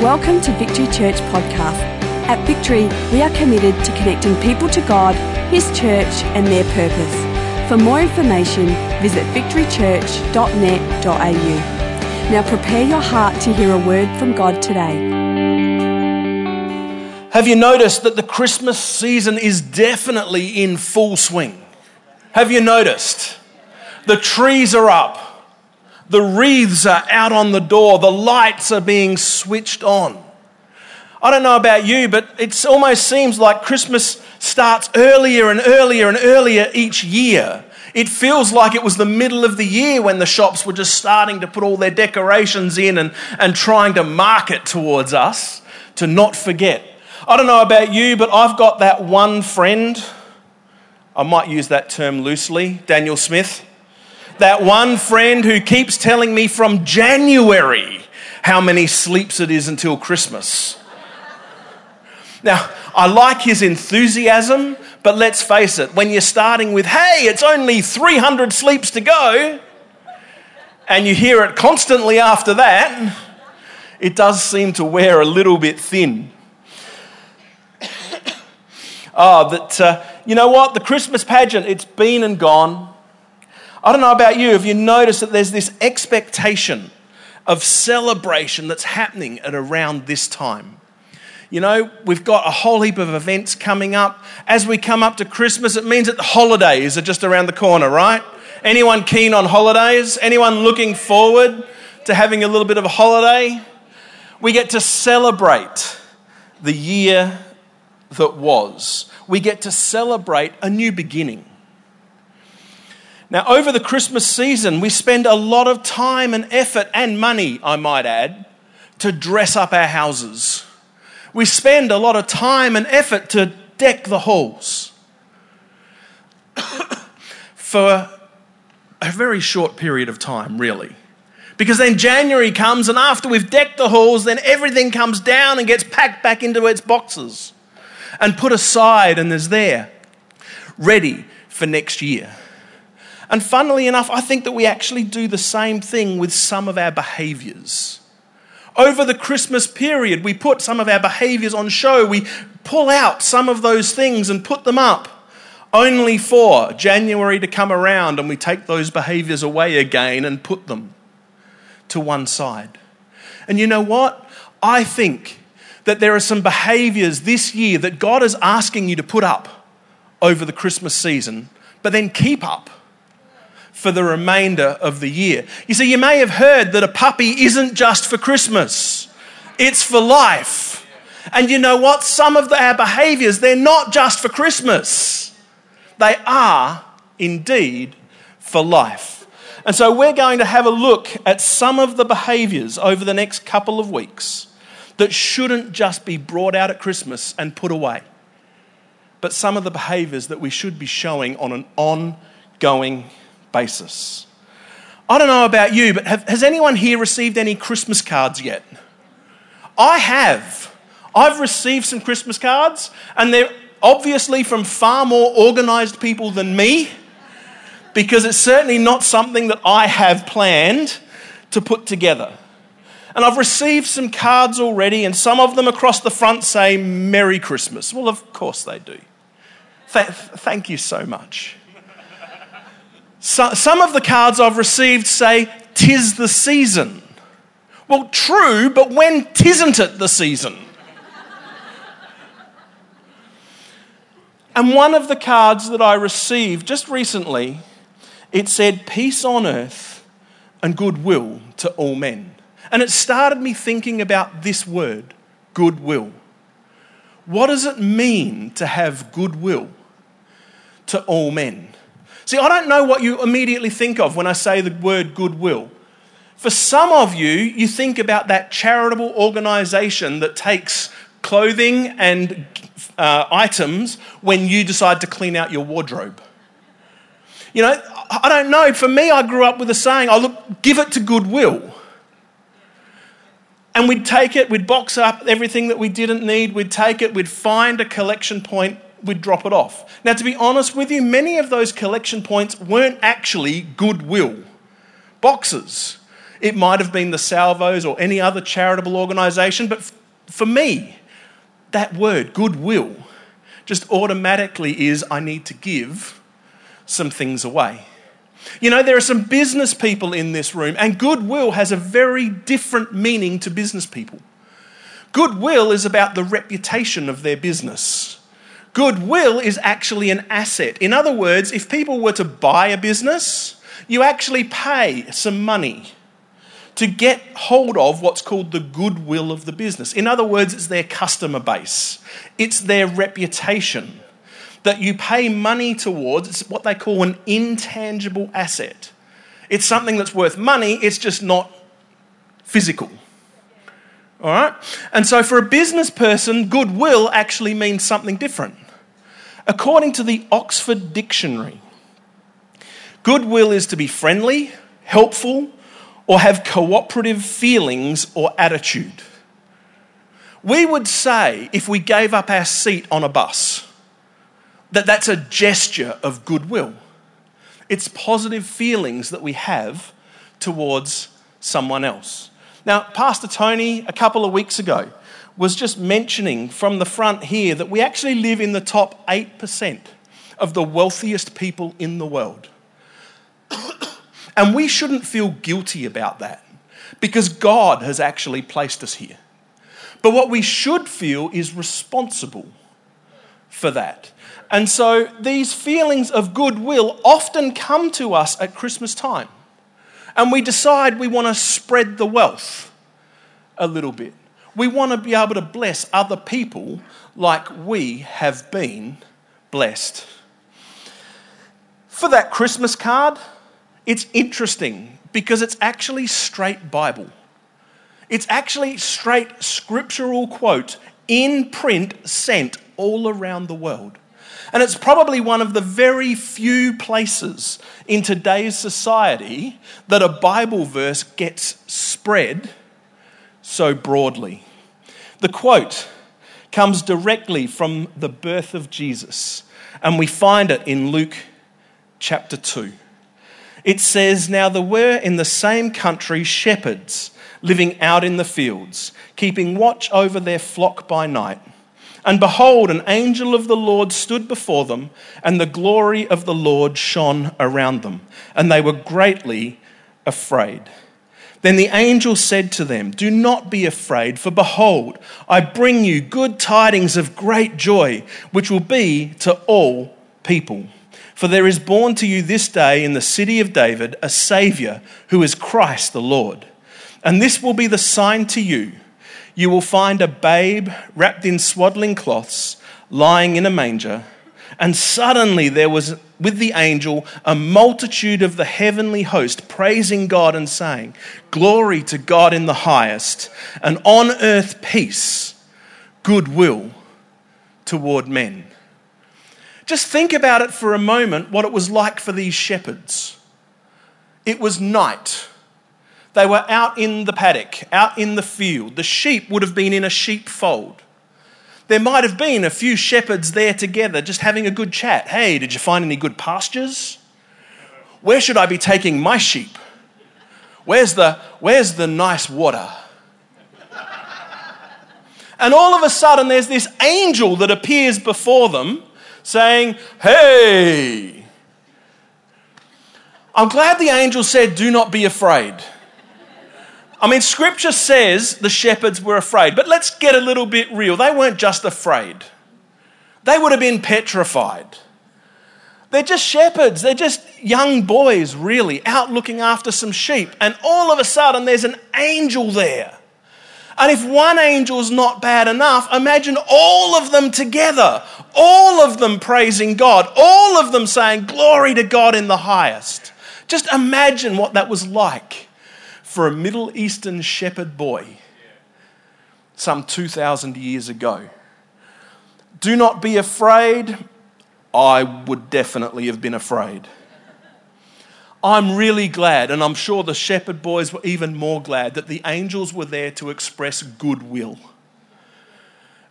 Welcome to Victory Church Podcast. At Victory, we are committed to connecting people to God, His church, and their purpose. For more information, visit victorychurch.net.au. Now prepare your heart to hear a word from God today. Have you noticed that the Christmas season is definitely in full swing? Have you noticed? The trees are up. The wreaths are out on the door. The lights are being switched on. I don't know about you, but it almost seems like Christmas starts earlier and earlier and earlier each year. It feels like it was the middle of the year when the shops were just starting to put all their decorations in and, and trying to market towards us to not forget. I don't know about you, but I've got that one friend. I might use that term loosely, Daniel Smith that one friend who keeps telling me from January how many sleeps it is until Christmas. Now, I like his enthusiasm, but let's face it, when you're starting with, hey, it's only 300 sleeps to go, and you hear it constantly after that, it does seem to wear a little bit thin. oh, but uh, you know what? The Christmas pageant, it's been and gone. I don't know about you, if you notice that there's this expectation of celebration that's happening at around this time. You know, we've got a whole heap of events coming up. As we come up to Christmas, it means that the holidays are just around the corner, right? Anyone keen on holidays? Anyone looking forward to having a little bit of a holiday? We get to celebrate the year that was. We get to celebrate a new beginning. Now, over the Christmas season, we spend a lot of time and effort and money, I might add, to dress up our houses. We spend a lot of time and effort to deck the halls. For a very short period of time, really. Because then January comes, and after we've decked the halls, then everything comes down and gets packed back into its boxes and put aside and is there, ready for next year. And funnily enough, I think that we actually do the same thing with some of our behaviors. Over the Christmas period, we put some of our behaviors on show. We pull out some of those things and put them up, only for January to come around and we take those behaviors away again and put them to one side. And you know what? I think that there are some behaviors this year that God is asking you to put up over the Christmas season, but then keep up for the remainder of the year. You see, you may have heard that a puppy isn't just for Christmas, it's for life. And you know what? Some of our behaviors, they're not just for Christmas, they are indeed for life. And so we're going to have a look at some of the behaviors over the next couple of weeks that shouldn't just be brought out at Christmas and put away, but some of the behaviors that we should be showing on an ongoing basis. I don't know about you, but have, has anyone here received any Christmas cards yet? I have. I've received some Christmas cards, and they're obviously from far more organized people than me, because it's certainly not something that I have planned to put together. And I've received some cards already, and some of them across the front say Merry Christmas. Well, of course they do. Th- thank you so much. So, some of the cards I've received say, Tis the season. Well, true, but when tisn't it the season? and one of the cards that I received just recently, it said, Peace on earth and goodwill to all men. And it started me thinking about this word, goodwill. What does it mean to have goodwill to all men? See, I don't know what you immediately think of when I say the word goodwill. For some of you, you think about that charitable organization that takes clothing and uh, items when you decide to clean out your wardrobe. You know, I don't know. For me, I grew up with a saying, I look, give it to goodwill. And we'd take it, we'd box up everything that we didn't need, we'd take it, we'd find a collection point we'd drop it off. Now, to be honest with you, many of those collection points weren't actually goodwill boxes. It might have been the Salvos or any other charitable organisation, but f- for me, that word, goodwill, just automatically is I need to give some things away. You know, there are some business people in this room, and goodwill has a very different meaning to business people. Goodwill is about the reputation of their business. Goodwill is actually an asset. In other words, if people were to buy a business, you actually pay some money to get hold of what's called the goodwill of the business. In other words, it's their customer base, it's their reputation that you pay money towards. It's what they call an intangible asset. It's something that's worth money, it's just not physical. All right? And so for a business person, goodwill actually means something different. According to the Oxford Dictionary, goodwill is to be friendly, helpful, or have cooperative feelings or attitude. We would say, if we gave up our seat on a bus, that that's a gesture of goodwill. It's positive feelings that we have towards someone else. Now, Pastor Tony, a couple of weeks ago, was just mentioning from the front here that we actually live in the top 8% of the wealthiest people in the world. and we shouldn't feel guilty about that because God has actually placed us here. But what we should feel is responsible for that. And so these feelings of goodwill often come to us at Christmas time. And we decide we want to spread the wealth a little bit. We want to be able to bless other people like we have been blessed. For that Christmas card, it's interesting because it's actually straight Bible. It's actually straight scriptural quote in print sent all around the world. And it's probably one of the very few places in today's society that a Bible verse gets spread so broadly. The quote comes directly from the birth of Jesus, and we find it in Luke chapter 2. It says, Now there were in the same country shepherds living out in the fields, keeping watch over their flock by night. And behold, an angel of the Lord stood before them, and the glory of the Lord shone around them, and they were greatly afraid. Then the angel said to them, Do not be afraid, for behold, I bring you good tidings of great joy, which will be to all people. For there is born to you this day in the city of David a Saviour, who is Christ the Lord. And this will be the sign to you you will find a babe wrapped in swaddling cloths, lying in a manger. And suddenly there was with the angel a multitude of the heavenly host praising God and saying, Glory to God in the highest, and on earth peace, goodwill toward men. Just think about it for a moment what it was like for these shepherds. It was night. They were out in the paddock, out in the field. The sheep would have been in a sheepfold. There might have been a few shepherds there together just having a good chat. Hey, did you find any good pastures? Where should I be taking my sheep? Where's the, where's the nice water? And all of a sudden, there's this angel that appears before them saying, Hey, I'm glad the angel said, Do not be afraid. I mean, scripture says the shepherds were afraid, but let's get a little bit real. They weren't just afraid, they would have been petrified. They're just shepherds. They're just young boys, really, out looking after some sheep. And all of a sudden, there's an angel there. And if one angel's not bad enough, imagine all of them together, all of them praising God, all of them saying, Glory to God in the highest. Just imagine what that was like for a Middle Eastern shepherd boy some 2,000 years ago. Do not be afraid. I would definitely have been afraid. I'm really glad, and I'm sure the shepherd boys were even more glad, that the angels were there to express goodwill.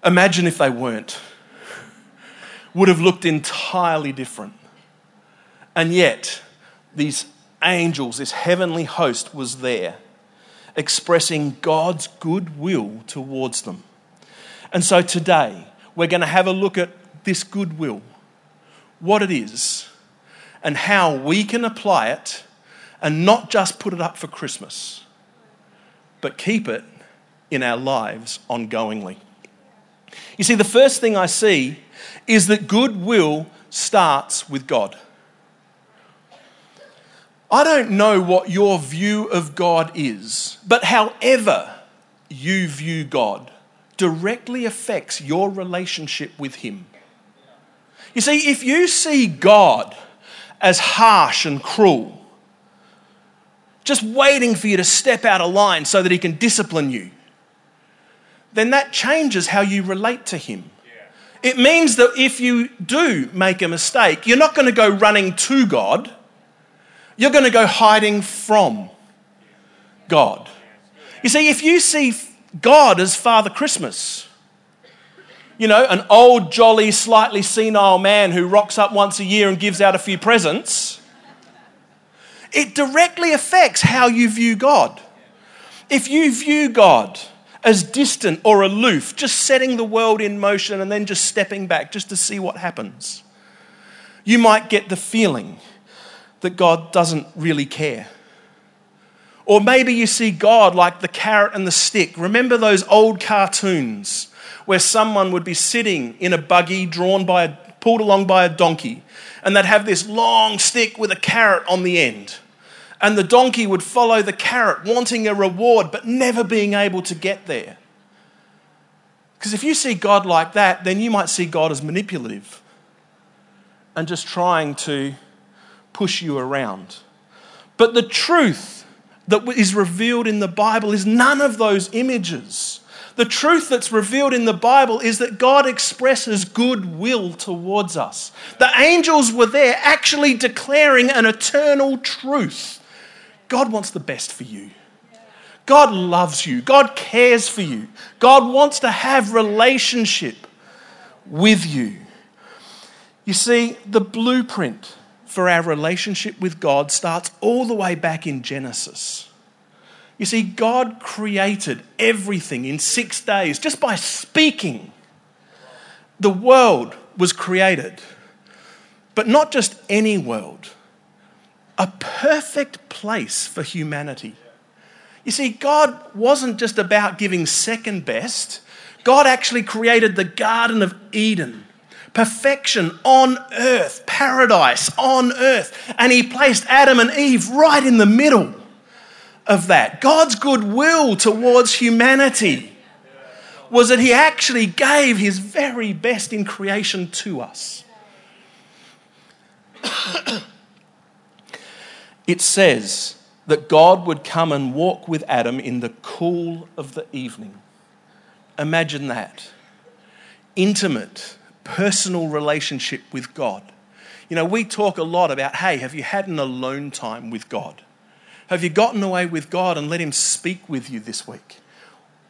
Imagine if they weren't. Would have looked entirely different. And yet, these angels, this heavenly host was there expressing God's goodwill towards them. And so today, we're going to have a look at this goodwill, what it is, and how we can apply it and not just put it up for Christmas, but keep it in our lives ongoingly. You see, the first thing I see is that goodwill starts with God. I don't know what your view of God is, but however you view God directly affects your relationship with Him. You see, if you see God as harsh and cruel, just waiting for you to step out of line so that He can discipline you, then that changes how you relate to Him. It means that if you do make a mistake, you're not going to go running to God, you're going to go hiding from God. You see, if you see God as Father Christmas, you know, an old, jolly, slightly senile man who rocks up once a year and gives out a few presents, it directly affects how you view God. If you view God as distant or aloof, just setting the world in motion and then just stepping back just to see what happens. You might get the feeling that God doesn't really care. Or maybe you see God like the carrot and the stick. Remember those old cartoons where someone would be sitting in a buggy drawn by a, pulled along by a donkey and they'd have this long stick with a carrot on the end and the donkey would follow the carrot, wanting a reward, but never being able to get there. Because if you see God like that, then you might see God as manipulative and just trying to push you around. But the truth that is revealed in the Bible is none of those images. The truth that's revealed in the Bible is that God expresses goodwill towards us. The angels were there actually declaring an eternal truth God wants the best for you. God loves you. God cares for you. God wants to have relationship with you. You see, the blueprint for our relationship with God starts all the way back in Genesis. You see, God created everything in six days just by speaking. The world was created, but not just any world a perfect place for humanity. You see, God wasn't just about giving second best, God actually created the Garden of Eden. Perfection on earth, paradise on earth. And He placed Adam and Eve right in the middle of that. God's goodwill towards humanity was that He actually gave His very best in creation to us. it says that God would come and walk with Adam in the cool of the evening. Imagine that. Intimate, personal relationship with God. You know, we talk a lot about hey, have you had an alone time with God? Have you gotten away with God and let Him speak with you this week?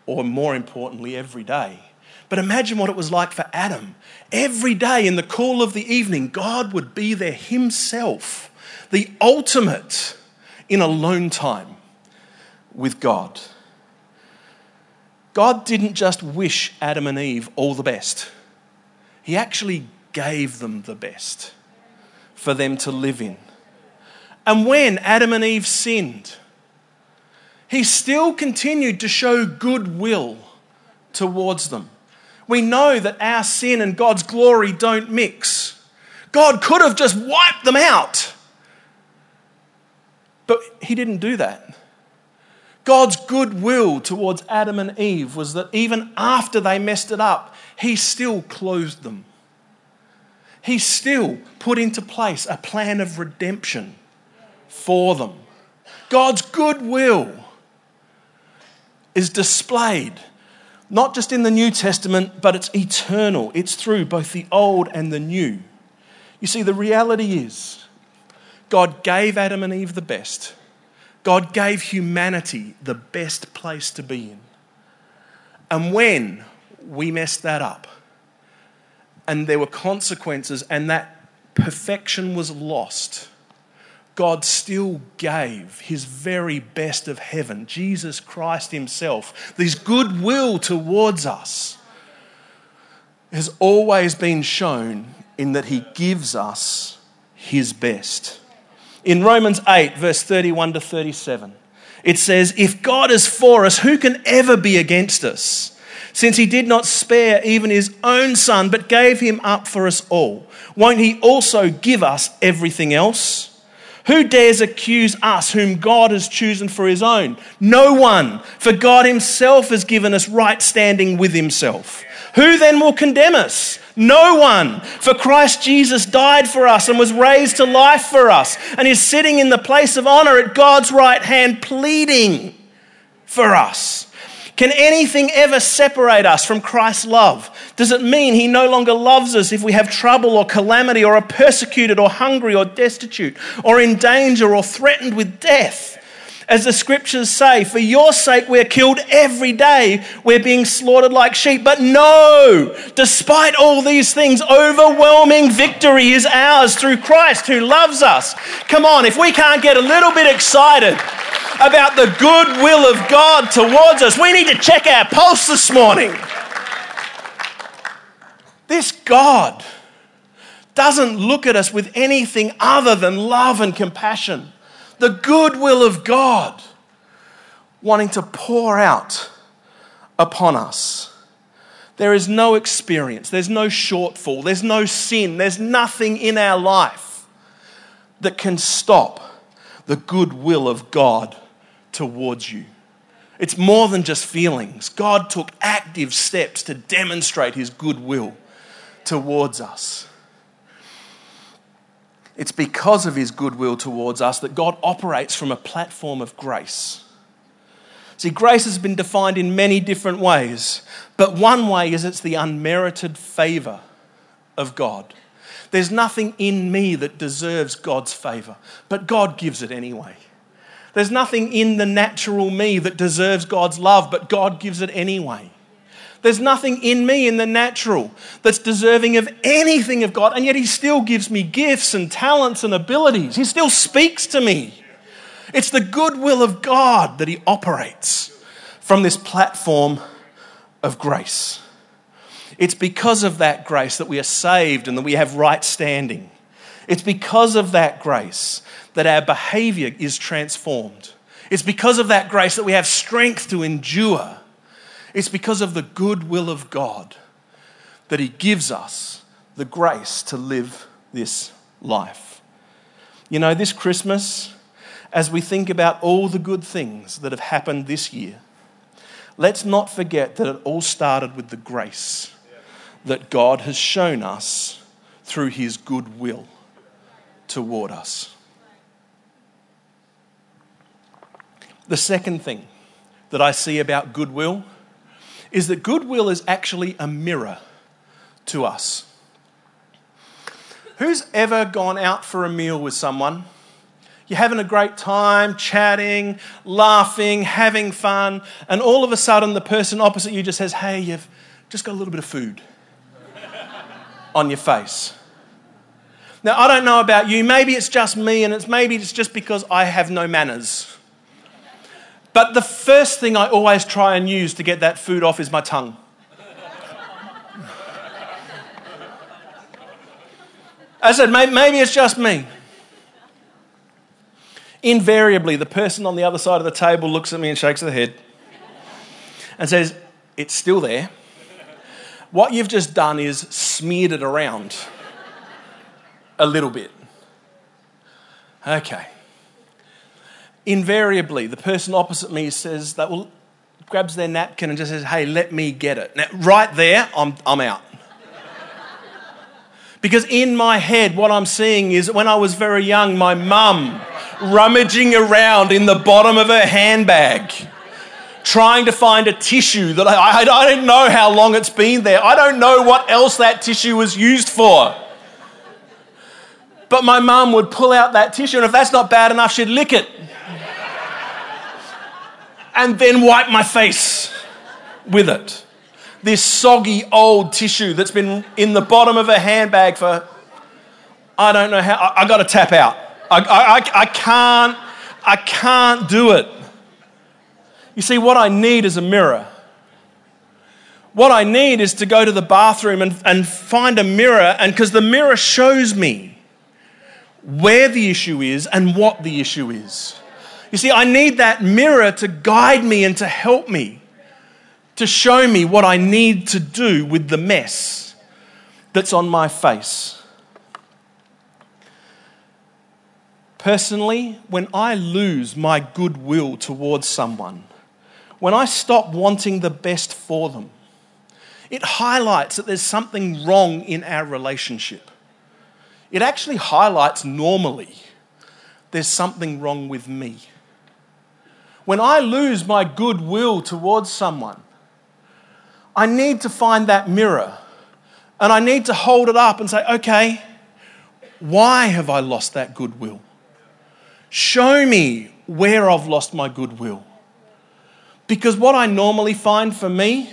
Or more importantly, every day. But imagine what it was like for Adam. Every day in the cool of the evening, God would be there Himself the ultimate in alone time with God. God didn't just wish Adam and Eve all the best, He actually gave them the best for them to live in. And when Adam and Eve sinned, He still continued to show goodwill towards them. We know that our sin and God's glory don't mix. God could have just wiped them out. But he didn't do that. God's goodwill towards Adam and Eve was that even after they messed it up, he still closed them. He still put into place a plan of redemption for them. God's goodwill is displayed not just in the New Testament, but it's eternal. It's through both the Old and the New. You see, the reality is God gave Adam and Eve the best. God gave humanity the best place to be in. And when we messed that up, and there were consequences, and that perfection was lost, God still gave his very best of heaven, Jesus Christ himself, this goodwill towards us, has always been shown in that he gives us his best. In Romans 8, verse 31 to 37, it says, If God is for us, who can ever be against us? Since he did not spare even his own son, but gave him up for us all, won't he also give us everything else? Who dares accuse us, whom God has chosen for his own? No one, for God himself has given us right standing with himself. Who then will condemn us? No one. For Christ Jesus died for us and was raised to life for us and is sitting in the place of honor at God's right hand, pleading for us. Can anything ever separate us from Christ's love? Does it mean he no longer loves us if we have trouble or calamity or are persecuted or hungry or destitute or in danger or threatened with death? As the scriptures say, for your sake we're killed every day, we're being slaughtered like sheep. But no, despite all these things, overwhelming victory is ours through Christ who loves us. Come on, if we can't get a little bit excited about the goodwill of God towards us, we need to check our pulse this morning. This God doesn't look at us with anything other than love and compassion. The goodwill of God wanting to pour out upon us. There is no experience, there's no shortfall, there's no sin, there's nothing in our life that can stop the goodwill of God towards you. It's more than just feelings. God took active steps to demonstrate his goodwill towards us. It's because of his goodwill towards us that God operates from a platform of grace. See, grace has been defined in many different ways, but one way is it's the unmerited favor of God. There's nothing in me that deserves God's favor, but God gives it anyway. There's nothing in the natural me that deserves God's love, but God gives it anyway. There's nothing in me in the natural that's deserving of anything of God, and yet He still gives me gifts and talents and abilities. He still speaks to me. It's the goodwill of God that He operates from this platform of grace. It's because of that grace that we are saved and that we have right standing. It's because of that grace that our behavior is transformed. It's because of that grace that we have strength to endure. It's because of the goodwill of God that He gives us the grace to live this life. You know, this Christmas, as we think about all the good things that have happened this year, let's not forget that it all started with the grace that God has shown us through His goodwill toward us. The second thing that I see about goodwill is that goodwill is actually a mirror to us. Who's ever gone out for a meal with someone? You're having a great time, chatting, laughing, having fun, and all of a sudden the person opposite you just says, Hey, you've just got a little bit of food on your face. Now, I don't know about you. Maybe it's just me, and it's maybe it's just because I have no manners. But the first thing I always try and use to get that food off is my tongue. I said, maybe it's just me. Invariably, the person on the other side of the table looks at me and shakes their head and says, It's still there. What you've just done is smeared it around a little bit. Okay invariably, the person opposite me says that, well, grabs their napkin and just says, hey, let me get it. Now, right there, I'm, I'm out. Because in my head, what I'm seeing is when I was very young, my mum rummaging around in the bottom of her handbag, trying to find a tissue that I, I, I don't know how long it's been there. I don't know what else that tissue was used for. But my mum would pull out that tissue, and if that's not bad enough, she'd lick it and then wipe my face with it. This soggy old tissue that's been in the bottom of a handbag for, I don't know how, I, I got to tap out. I, I, I, can't, I can't do it. You see, what I need is a mirror. What I need is to go to the bathroom and, and find a mirror, and because the mirror shows me where the issue is and what the issue is. You see, I need that mirror to guide me and to help me, to show me what I need to do with the mess that's on my face. Personally, when I lose my goodwill towards someone, when I stop wanting the best for them, it highlights that there's something wrong in our relationship. It actually highlights normally there's something wrong with me. When I lose my goodwill towards someone, I need to find that mirror and I need to hold it up and say, okay, why have I lost that goodwill? Show me where I've lost my goodwill. Because what I normally find for me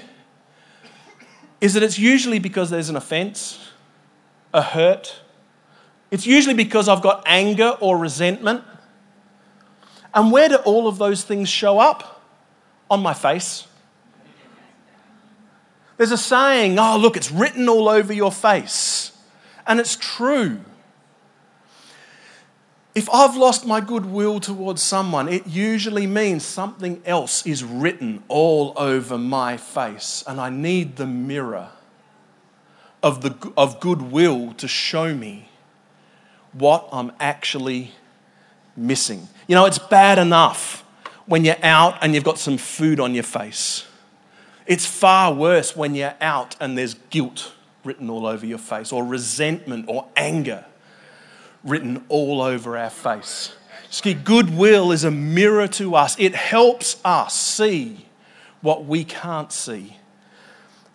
is that it's usually because there's an offense, a hurt. It's usually because I've got anger or resentment. And where do all of those things show up? On my face. There's a saying, oh, look, it's written all over your face. And it's true. If I've lost my goodwill towards someone, it usually means something else is written all over my face. And I need the mirror of, the, of goodwill to show me what I'm actually missing. You know, it's bad enough when you're out and you've got some food on your face. It's far worse when you're out and there's guilt written all over your face, or resentment or anger written all over our face. See, goodwill is a mirror to us, it helps us see what we can't see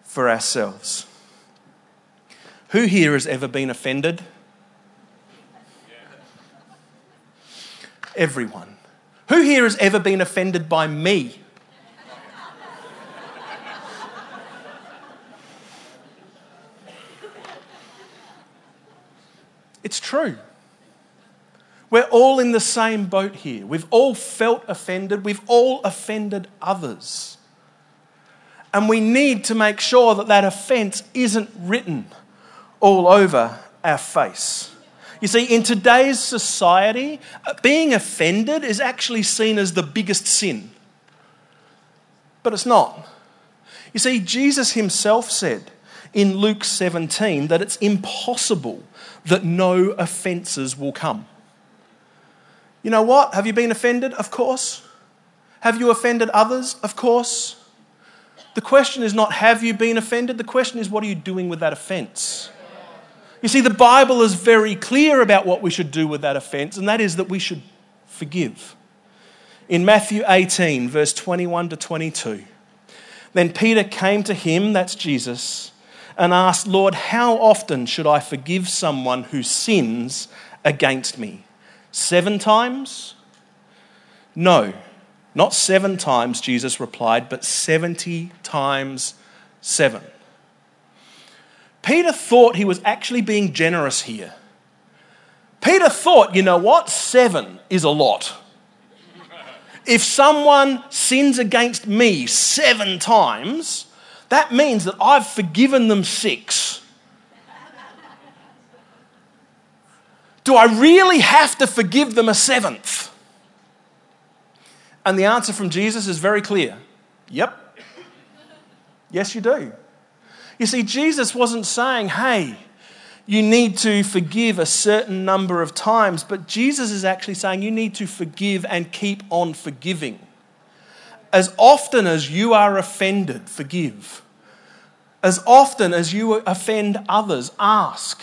for ourselves. Who here has ever been offended? Everyone. Who here has ever been offended by me? It's true. We're all in the same boat here. We've all felt offended. We've all offended others. And we need to make sure that that offense isn't written all over our face. You see, in today's society, uh, being offended is actually seen as the biggest sin. But it's not. You see, Jesus himself said in Luke 17 that it's impossible that no offences will come. You know what? Have you been offended? Of course. Have you offended others? Of course. The question is not have you been offended? The question is what are you doing with that offence? You see, the Bible is very clear about what we should do with that offense, and that is that we should forgive. In Matthew 18, verse 21 to 22, then Peter came to him, that's Jesus, and asked, Lord, how often should I forgive someone who sins against me? Seven times? No, not seven times, Jesus replied, but 70 times seven. Peter thought he was actually being generous here. Peter thought, you know what? Seven is a lot. If someone sins against me seven times, that means that I've forgiven them six. Do I really have to forgive them a seventh? And the answer from Jesus is very clear yep. Yes, you do. You see, Jesus wasn't saying, hey, you need to forgive a certain number of times, but Jesus is actually saying you need to forgive and keep on forgiving. As often as you are offended, forgive. As often as you offend others, ask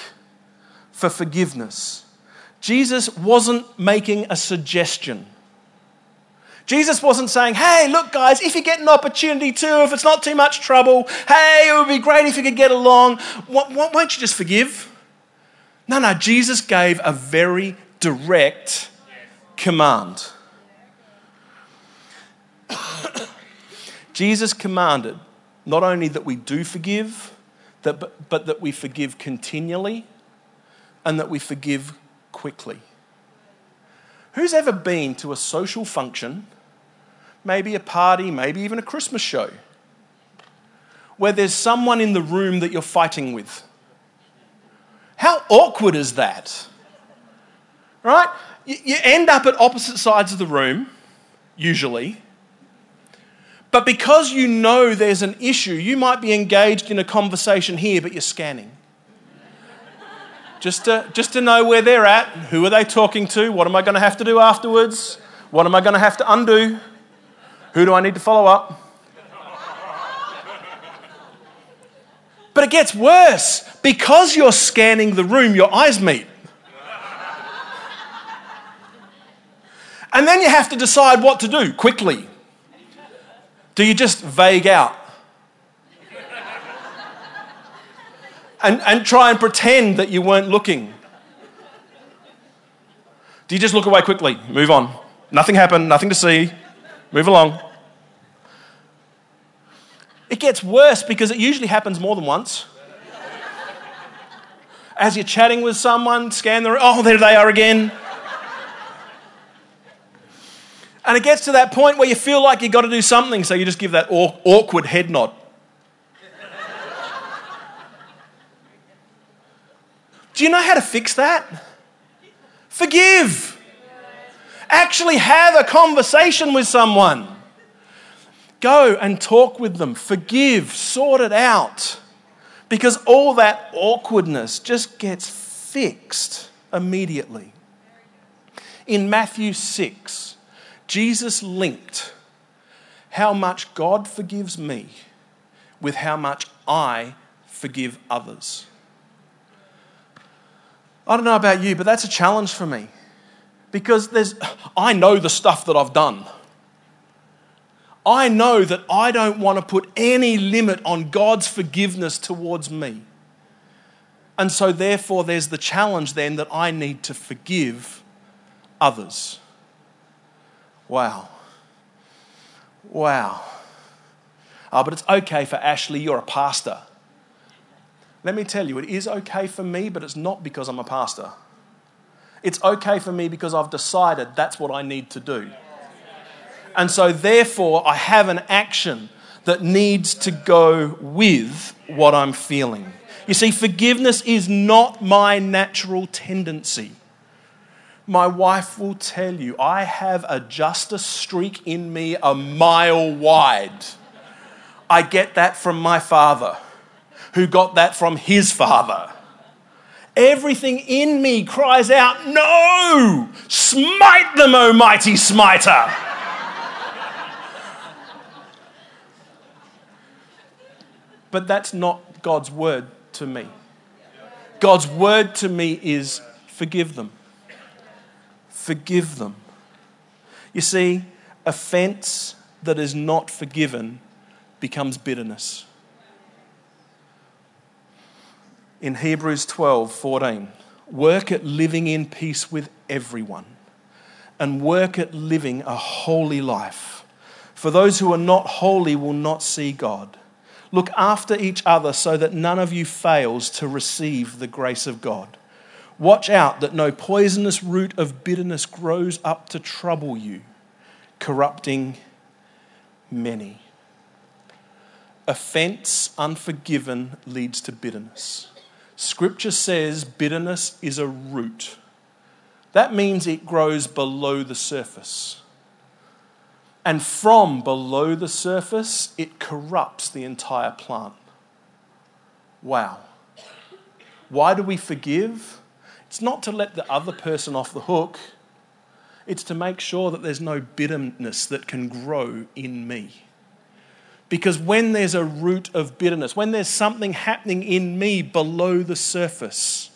for forgiveness. Jesus wasn't making a suggestion. Jesus wasn't saying, hey, look, guys, if you get an opportunity to, if it's not too much trouble, hey, it would be great if you could get along. Won't you just forgive? No, no, Jesus gave a very direct command. Jesus commanded not only that we do forgive, that, but, but that we forgive continually and that we forgive quickly. Who's ever been to a social function, maybe a party, maybe even a Christmas show, where there's someone in the room that you're fighting with? How awkward is that? Right? You end up at opposite sides of the room, usually. But because you know there's an issue, you might be engaged in a conversation here, but you're scanning. Just to, just to know where they're at, who are they talking to, what am I going to have to do afterwards, what am I going to have to undo, who do I need to follow up. But it gets worse. Because you're scanning the room, your eyes meet. And then you have to decide what to do quickly. Do you just vague out? And, and try and pretend that you weren't looking? Do you just look away quickly? Move on. Nothing happened, nothing to see. Move along. It gets worse because it usually happens more than once. As you're chatting with someone, scan the oh, there they are again. And it gets to that point where you feel like you've got to do something, so you just give that awkward head nod. do you know how to fix that? Forgive. Actually, have a conversation with someone. Go and talk with them. Forgive. Sort it out. Because all that awkwardness just gets fixed immediately. In Matthew 6, Jesus linked how much God forgives me with how much I forgive others. I don't know about you, but that's a challenge for me because there's, I know the stuff that I've done. I know that I don't want to put any limit on God's forgiveness towards me. And so, therefore, there's the challenge then that I need to forgive others. Wow. Wow. Oh, but it's okay for Ashley, you're a pastor. Let me tell you, it is okay for me, but it's not because I'm a pastor. It's okay for me because I've decided that's what I need to do. And so, therefore, I have an action that needs to go with what I'm feeling. You see, forgiveness is not my natural tendency my wife will tell you, I have a justice streak in me a mile wide. I get that from my father, who got that from his father. Everything in me cries out, No! Smite them, O mighty smiter! but that's not God's word to me. God's word to me is forgive them forgive them. You see, offense that is not forgiven becomes bitterness. In Hebrews 12 14, work at living in peace with everyone and work at living a holy life. For those who are not holy will not see God. Look after each other so that none of you fails to receive the grace of God. Watch out that no poisonous root of bitterness grows up to trouble you, corrupting many. Offense unforgiven leads to bitterness. Scripture says bitterness is a root. That means it grows below the surface. And from below the surface, it corrupts the entire plant. Wow. Why do we forgive? It's not to let the other person off the hook, it's to make sure that there's no bitterness that can grow in me. Because when there's a root of bitterness, when there's something happening in me below the surface,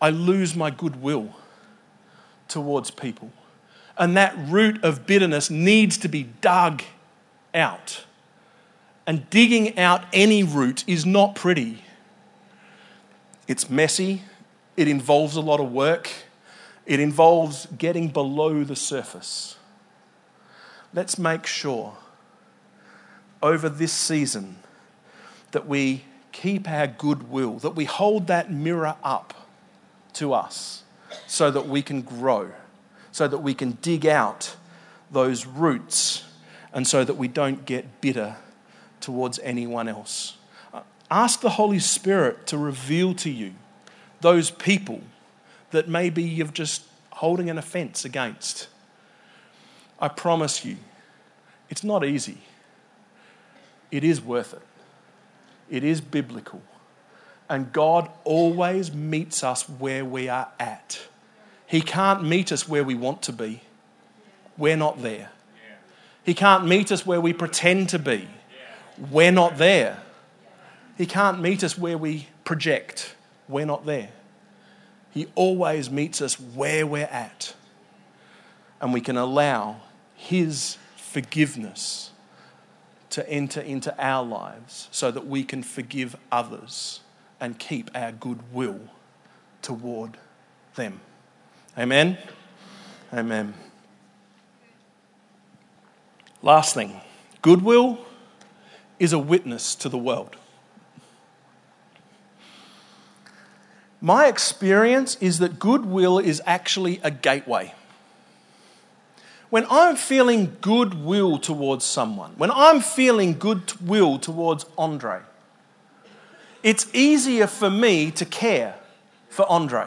I lose my goodwill towards people. And that root of bitterness needs to be dug out. And digging out any root is not pretty. It's messy, it involves a lot of work, it involves getting below the surface. Let's make sure over this season that we keep our goodwill, that we hold that mirror up to us so that we can grow, so that we can dig out those roots and so that we don't get bitter towards anyone else. Uh, ask the Holy Spirit to reveal to you those people that maybe you're just holding an offense against. I promise you, it's not easy. It is worth it. It is biblical. And God always meets us where we are at. He can't meet us where we want to be. We're not there. He can't meet us where we pretend to be. We're not there. He can't meet us where we project. We're not there. He always meets us where we're at. And we can allow His forgiveness to enter into our lives so that we can forgive others and keep our goodwill toward them. Amen? Amen. Last thing goodwill is a witness to the world. My experience is that goodwill is actually a gateway. When I'm feeling goodwill towards someone, when I'm feeling goodwill towards Andre, it's easier for me to care for Andre.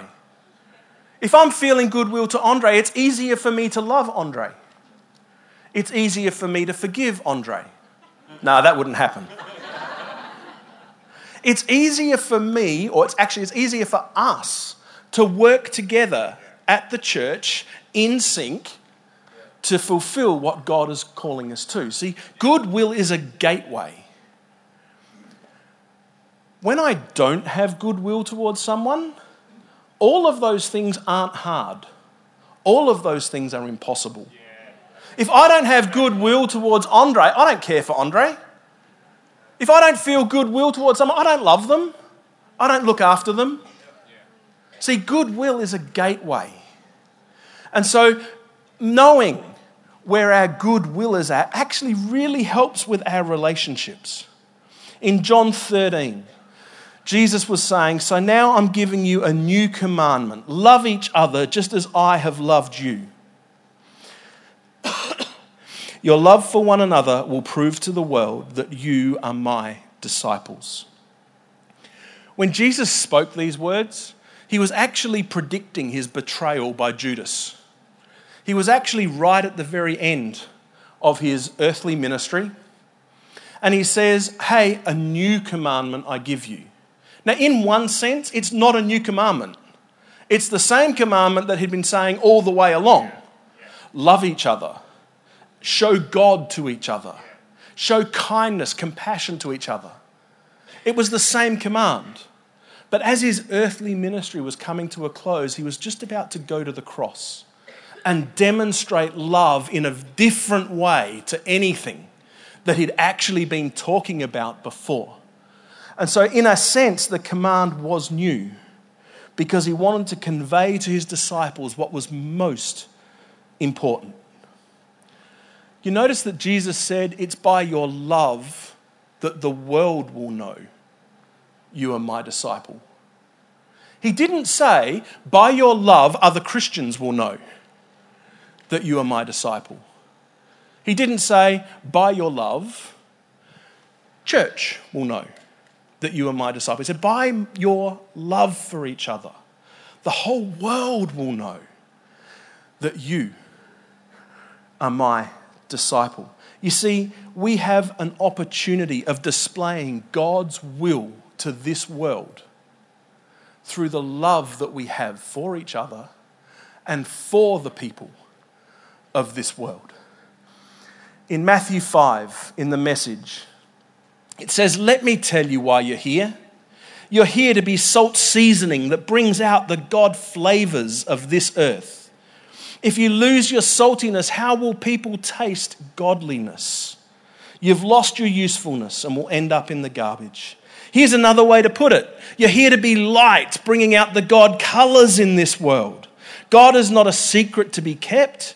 If I'm feeling goodwill to Andre, it's easier for me to love Andre. It's easier for me to forgive Andre. No, that wouldn't happen. It's easier for me, or it's actually it's easier for us to work together at the church in sync to fulfill what God is calling us to. See, goodwill is a gateway. When I don't have goodwill towards someone, all of those things aren't hard. All of those things are impossible. If I don't have goodwill towards Andre, I don't care for Andre. If I don't feel goodwill towards someone, I don't love them. I don't look after them. See, goodwill is a gateway. And so, knowing where our goodwill is at actually really helps with our relationships. In John 13, Jesus was saying, So now I'm giving you a new commandment love each other just as I have loved you. Your love for one another will prove to the world that you are my disciples. When Jesus spoke these words, he was actually predicting his betrayal by Judas. He was actually right at the very end of his earthly ministry. And he says, Hey, a new commandment I give you. Now, in one sense, it's not a new commandment. It's the same commandment that he'd been saying all the way along love each other, show God to each other, show kindness, compassion to each other. It was the same command. But as his earthly ministry was coming to a close, he was just about to go to the cross and demonstrate love in a different way to anything that he'd actually been talking about before. And so, in a sense, the command was new because he wanted to convey to his disciples what was most important. You notice that Jesus said, It's by your love that the world will know you are my disciple. He didn't say, By your love, other Christians will know that you are my disciple. He didn't say, By your love, church will know that you are my disciple. He said, By your love for each other, the whole world will know that you are my disciple. You see, we have an opportunity of displaying God's will to this world through the love that we have for each other and for the people of this world. In Matthew 5, in the message, it says, Let me tell you why you're here. You're here to be salt seasoning that brings out the God flavors of this earth. If you lose your saltiness, how will people taste godliness? You've lost your usefulness and will end up in the garbage. Here's another way to put it you're here to be light, bringing out the God colors in this world. God is not a secret to be kept.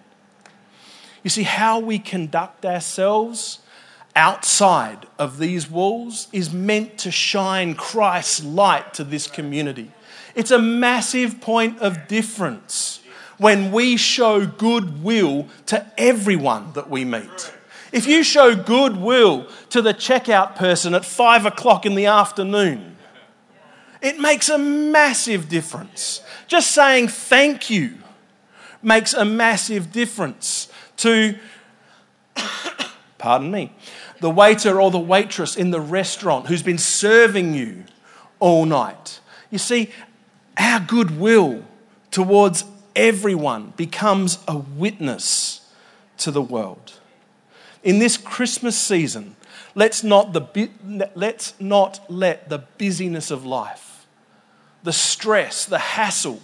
You see, how we conduct ourselves outside of these walls is meant to shine Christ's light to this community. It's a massive point of difference when we show goodwill to everyone that we meet. If you show goodwill to the checkout person at five o'clock in the afternoon, it makes a massive difference. Just saying thank you makes a massive difference to, pardon me, the waiter or the waitress in the restaurant who's been serving you all night. You see, our goodwill towards everyone becomes a witness to the world. In this Christmas season, let's not, the, let's not let the busyness of life, the stress, the hassle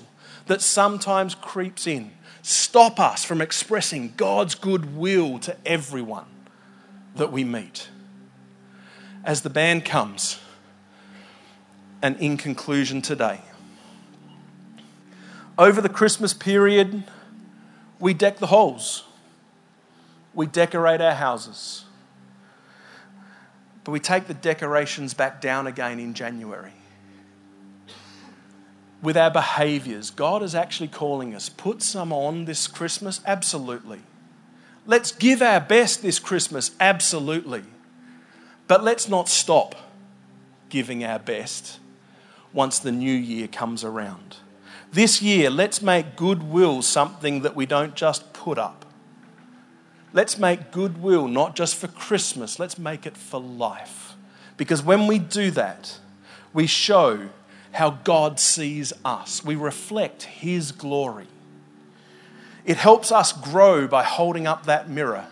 that sometimes creeps in, stop us from expressing God's goodwill to everyone that we meet. As the band comes, and in conclusion today, over the Christmas period, we deck the halls, we decorate our houses, but we take the decorations back down again in January. With our behaviors, God is actually calling us. Put some on this Christmas? Absolutely. Let's give our best this Christmas, absolutely. But let's not stop giving our best once the new year comes around. This year, let's make goodwill something that we don't just put up. Let's make goodwill not just for Christmas, let's make it for life. Because when we do that, we show how God sees us, we reflect His glory. It helps us grow by holding up that mirror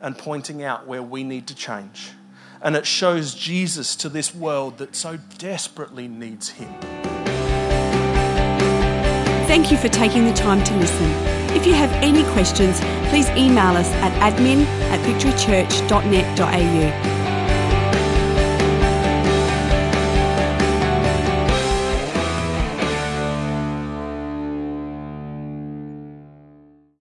and pointing out where we need to change. And it shows Jesus to this world that so desperately needs him. Thank you for taking the time to listen. If you have any questions, please email us at admin at victorychurch.net.au